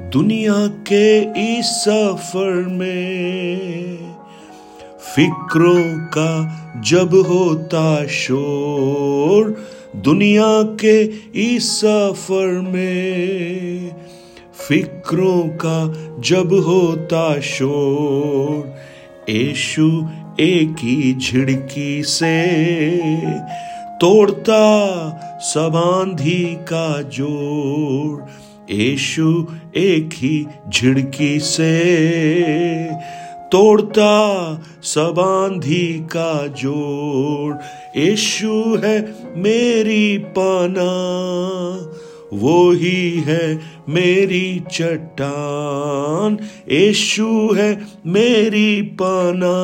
दुनिया के इस सफ़र में फिक्रों का जब होता शोर, दुनिया के इस सफ़र में फिक्रों का जब होता शोर, यीशु एक ही झिड़की से तोड़ता सब आंधी का ज़ोर। यीशु एक ही झिड़की से तोड़ता सब आंधी का जोड़। यीशु है मेरी पाना, वो ही है मेरी चट्टान। यीशु है मेरी पाना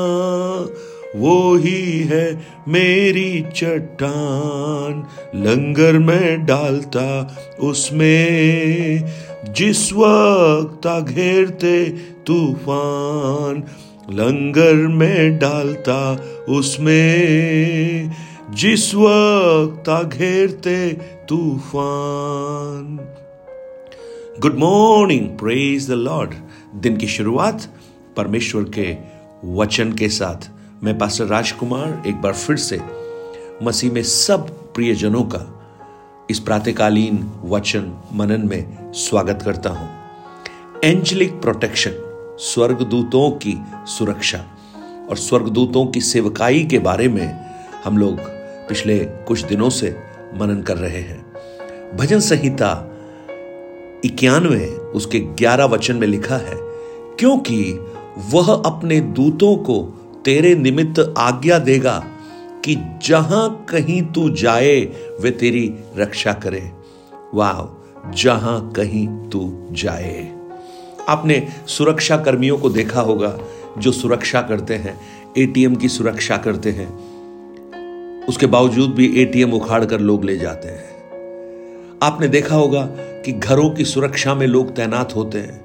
वो ही है मेरी चट्टान। लंगर में डालता उसमें। जिस वक्त घेरते तूफ़ान, लंगर में डालता उसमें। जिस वक्त घेरते तूफ़ान। Good morning praise the lord दिन की शुरुआत परमेश्वर के वचन के साथ। मैं पास्टर राजकुमार एक बार फिर से मसीह में सब प्रियजनों का इस प्रातकालीन वचन मनन में स्वागत करता हूँ। एंजलिक प्रोटेक्शन, स्वर्गदूतों की सुरक्षा और स्वर्गदूतों की सेवकाई के बारे में हम लोग पिछले कुछ दिनों से मनन कर रहे हैं। भजन संहिता इक्यानवे उसके ग्यारह वचन में लिखा है, क्योंकि वह अपने दूतों को तेरे निमित्त आज्ञा देगा कि जहाँ कहीं तू जाए, वे तेरी रक्षा करे। वाह, जहाँ कहीं तू जाए। आपने सुरक्षा कर्मियों को देखा होगा, जो सुरक्षा करते हैं, एटीएम की सुरक्षा करते हैं। उसके बावजूद भी एटीएम उखाड़ कर लोग ले जाते हैं। आपने देखा होगा कि घरों की सुरक्षा में लोग तैनात होते हैं।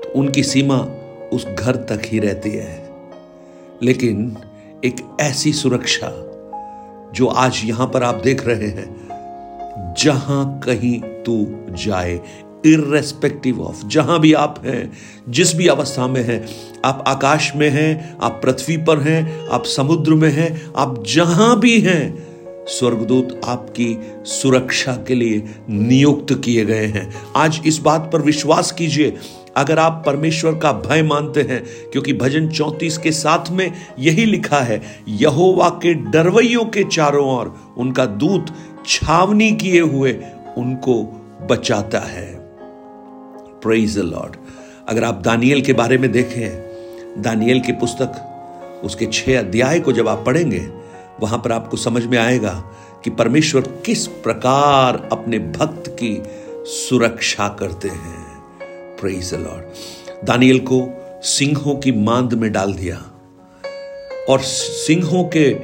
तो उनकी सीमा उस घर तक ही रहती है। लेकिन एक ऐसी सुरक्षा जो आज यहाँ पर आप देख रहे हैं, जहाँ कहीं तू जाए इरेस्पेक्टिव ऑफ़ जहाँ भी आप हैं, जिस भी अवस्था में हैं, आप आकाश में हैं, आप पृथ्वी पर हैं, आप समुद्र में हैं, आप जहाँ भी हैं स्वर्गदूत आपकी सुरक्षा के लिए नियुक्त किए गए हैं। आज इस बात पर विश्वास कीजिए, अगर आप परमेश्वर का भय मानते हैं, क्योंकि भजन चौंतीस के साथ में यही लिखा है, यहोवा के डरवैयों के चारों ओर उनका दूत छावनी किए हुए उनको बचाता है। प्रेज लॉर्ड अगर आप दानियल के बारे में देखें, दानियल की पुस्तक उसके छह अध्याय को जब आप पढ़ेंगे वहाँ पर आपको समझ में आएगा कि परमेश्वर किस प्रकार अपने भक्त की सुरक्षा करते हैं। प्रेज लॉर्ड दानियल को सिंहों की मांद में डाल दिया और सिंहों के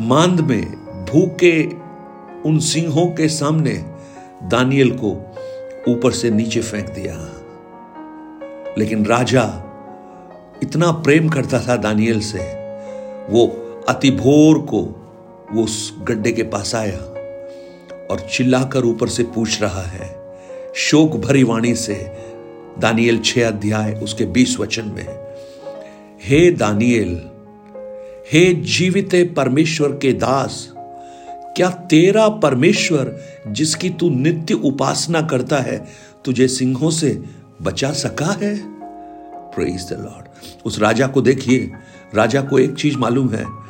मांद में भूखे उन सिंहों के सामने दानियल को ऊपर से नीचे फेंक दिया। लेकिन राजा इतना प्रेम करता था दानियल से, वो अति भोर को वो उस गड्ढे के पास आया और चिल्लाकर ऊपर से पूछ रहा है, शोक भरी वाणी से दानियल छह अध्याय, उसके बीस वचन में, हे दानियल हे जीवित परमेश्वर के दास, क्या तेरा परमेश्वर, जिसकी तू नित्य उपासना करता है, तुझे सिंहों से बचा सका है? द लॉर्ड उस राजा को देखिए, राजा को एक चीज़ मालूम है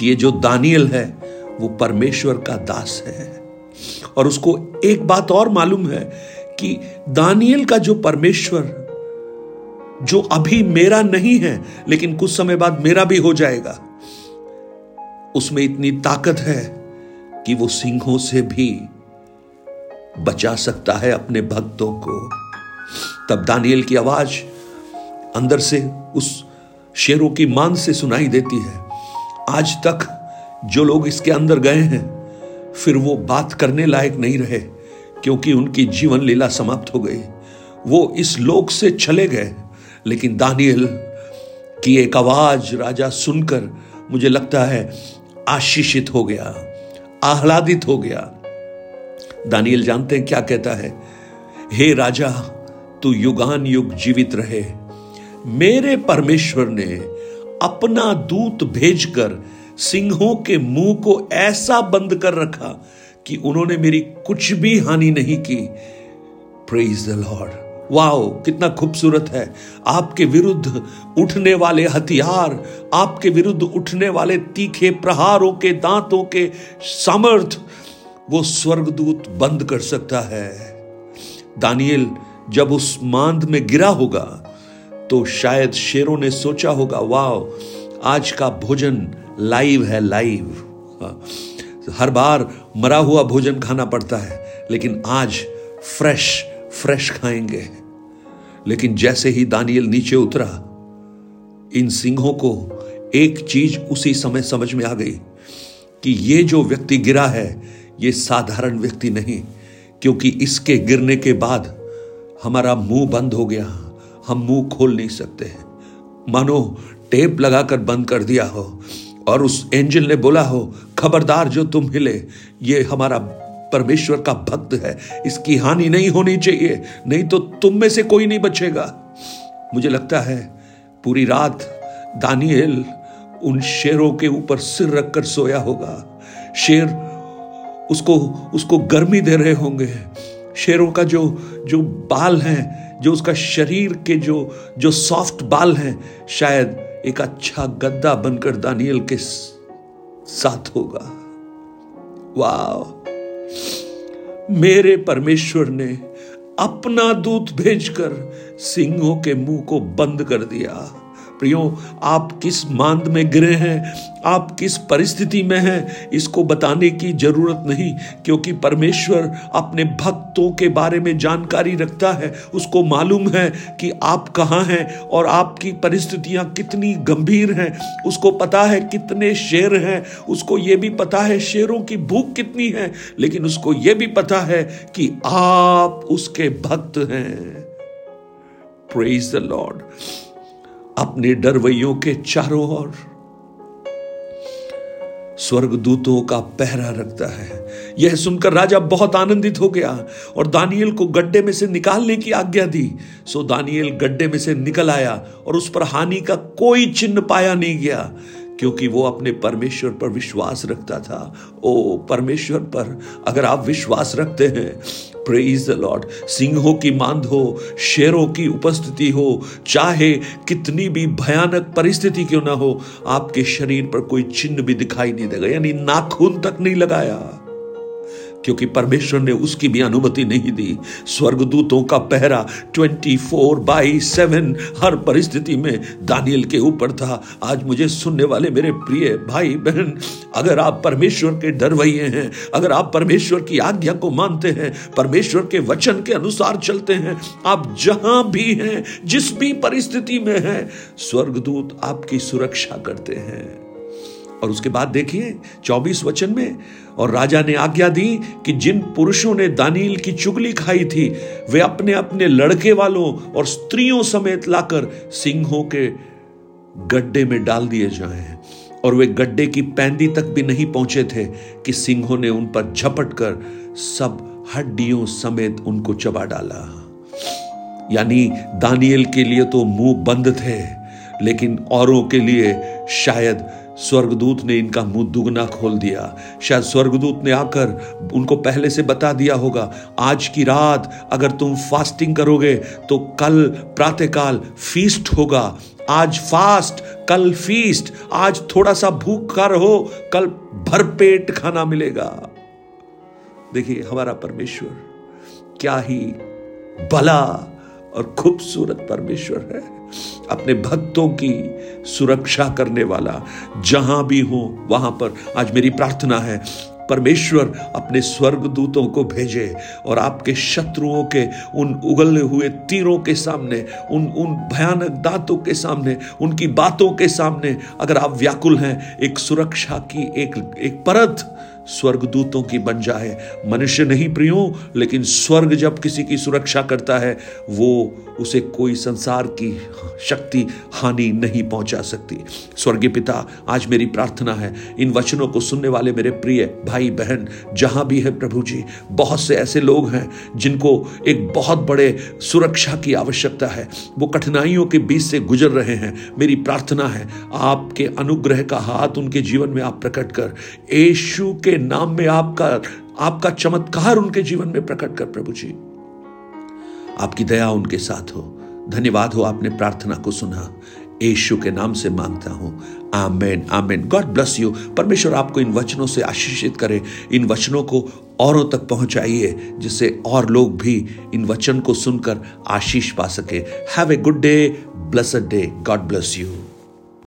कि ये जो दानियल है, वो परमेश्वर का दास है। और उसको एक बात और मालूम है कि दानियल का जो परमेश्वर, जो अभी मेरा नहीं है, लेकिन कुछ समय बाद मेरा भी हो जाएगा, उसमें इतनी ताकत है कि वो सिंहों से भी बचा सकता है अपने भक्तों को। तब दानियल की आवाज़ अंदर से उस शेरों की मान से सुनाई देती है। आज तक जो लोग इसके अंदर गए हैं, फिर वो बात करने लायक नहीं रहे, क्योंकि उनकी जीवन लीला समाप्त हो गई। वो इस लोक से चले गए। लेकिन दानियल की एक आवाज़ राजा सुनकर मुझे लगता है आशीषित हो गया, आह्लादित हो गया। दानियल जानते हैं क्या कहता है, हे राजा, तू युगान युग जीवित रहे। मेरे परमेश्वर ने अपना दूत भेजकर सिंहों के मुँह को ऐसा बंद कर रखा कि उन्होंने मेरी कुछ भी हानि नहीं की। प्रेज द लॉर्ड वाओ कितना खूबसूरत है। आपके विरुद्ध उठने वाले हथियार, आपके विरुद्ध उठने वाले तीखे प्रहारों के दांतों के सामर्थ, वो स्वर्गदूत बंद कर सकता है। दानियल जब उस मांद में गिरा होगा तो शायद शेरों ने सोचा होगा वाओ आज का भोजन लाइव है लाइव. हाँ, हर बार मरा हुआ भोजन खाना पड़ता है लेकिन आज फ्रेश फ्रेश खाएँगे। लेकिन जैसे ही दानियल नीचे उतरा इन सिंहों को एक चीज़ उसी समय समझ में आ गई कि ये जो व्यक्ति गिरा है ये साधारण व्यक्ति नहीं क्योंकि इसके गिरने के बाद हमारा मुँह बंद हो गया। हम मुँह खोल नहीं सकते हैं। मानो टेप लगाकर बंद कर दिया हो और उस एंजल ने बोला हो, खबरदार जो तुम हिले, ये हमारा परमेश्वर का भक्त है। इसकी हानि नहीं होनी चाहिए, नहीं तो तुम में से कोई नहीं बचेगा। मुझे लगता है पूरी रात दानियल उन शेरों के ऊपर सिर रखकर सोया होगा। शेर उसको उसको गर्मी दे रहे होंगे। शेरों का जो जो बाल हैं जो उसका शरीर के जो जो सॉफ्ट बाल हैं, शायद एक अच्छा गद्दा बनकर दानियल के साथ होगा। वाह मेरे परमेश्वर ने अपना दूत भेजकर सिंहों के मुँह को बंद कर दिया। प्रियो, आप किस मांद में गिरे हैं? आप किस परिस्थिति में हैं? इसको बताने की ज़रूरत नहीं, क्योंकि परमेश्वर अपने भक्तों के बारे में जानकारी रखता है। उसको मालूम है कि आप कहाँ हैं और आपकी परिस्थितियाँ कितनी गंभीर हैं। उसको पता है कितने शेर हैं। उसको ये भी पता है शेरों की भूख कितनी है, लेकिन उसको ये भी पता है कि आप उसके भक्त हैं। प्रेज द लॉर्ड अपने डरवैयों के चारों ओर। स्वर्गदूतों का पहरा रखता है। यह सुनकर राजा बहुत आनंदित हो गया और दानियल को गड्ढे में से निकालने की आज्ञा दी। सो दानियल गड्ढे में से निकल आया और उस पर हानि का कोई चिन्ह पाया नहीं गया। क्योंकि वो अपने परमेश्वर पर विश्वास रखता था। ओ, परमेश्वर पर अगर आप विश्वास रखते हैं प्रेज द लॉर्ड सिंहों की मांद हो, शेरों की उपस्थिति हो, चाहे कितनी भी भयानक परिस्थिति क्यों ना हो, आपके शरीर पर कोई चिन्ह भी दिखाई नहीं देगा, यानी नाखून तक नहीं लगाया। क्योंकि परमेश्वर ने उसकी भी अनुमति नहीं दी। स्वर्गदूतों का पहरा 24 फोर बाई सेवन हर परिस्थिति में दानियल के ऊपर था। आज मुझे सुनने वाले मेरे प्रिय भाई बहन अगर आप परमेश्वर के डरवैये हैं, अगर आप परमेश्वर की आज्ञा को मानते हैं, परमेश्वर के वचन के अनुसार चलते हैं, आप जहाँ भी हैं, जिस भी परिस्थिति में हैं, स्वर्गदूत आपकी सुरक्षा करते हैं। और उसके बाद देखिए, चौबीस वचन में, और राजा ने आज्ञा दी कि जिन पुरुषों ने दानील की चुगली खाई थी, वे अपने अपने लड़के वालों और स्त्रियों समेत लाकर सिंहों के गड्ढे में डाल दिए जाएँ। और वे गड्ढे की पैंदी तक भी नहीं पहुँचे थे कि सिंहों ने उन पर झपट कर सब हड्डियों समेत उनको चबा डाला। यानी दानियल के लिए तो मुँह बंद थे, लेकिन औरों के लिए शायद स्वर्गदूत ने इनका मुँह दुगना खोल दिया। शायद स्वर्गदूत ने आकर उनको पहले से बता दिया होगा, आज की रात अगर तुम फास्टिंग करोगे तो कल प्रातःकाल फीस्ट होगा। आज फास्ट, कल फीस्ट, आज थोड़ा सा भूख का रहो कल भरपेट खाना मिलेगा। देखिए, हमारा परमेश्वर क्या ही भला और खूबसूरत परमेश्वर है। अपने भक्तों की सुरक्षा करने वाला, जहाँ भी हो, वहाँ पर आज मेरी प्रार्थना है, परमेश्वर अपने स्वर्गदूतों को भेजे और आपके शत्रुओं के, उन उगले हुए तीरों के सामने, उन उन भयानक दांतों के सामने, उनकी बातों के सामने, अगर आप व्याकुल हैं, एक सुरक्षा की, एक एक परत स्वर्गदूतों की बन जाए। मनुष्य नहीं प्रियो, लेकिन स्वर्ग जब किसी की सुरक्षा करता है, वो उसे कोई संसार की शक्ति, हानि नहीं पहुँचा सकती। स्वर्गीय पिता, आज मेरी प्रार्थना है, इन वचनों को सुनने वाले मेरे प्रिय भाई बहन, जहाँ भी है प्रभु जी, बहुत से ऐसे लोग हैं, जिनको एक बहुत बड़े सुरक्षा की आवश्यकता है। वो कठिनाइयों के बीच से गुजर रहे हैं। मेरी प्रार्थना है, आपके अनुग्रह का हाथ उनके जीवन में आप प्रकट कर। यशु के नाम में आपका आपका चमत्कार उनके जीवन में प्रकट कर, प्रभु जी। आपकी दया उनके साथ हो। धन्यवाद हो आपने प्रार्थना को सुना। यशु के नाम से माँगता हूँ। Amen amen. God bless you. परमेश्वर आपको इन वचनों से आशीषित करे। इन वचनों को औरों तक पहुंचाइए, जिससे और लोग भी इन वचन को सुनकर आशीष पा सके। Have a good day blessed day God bless you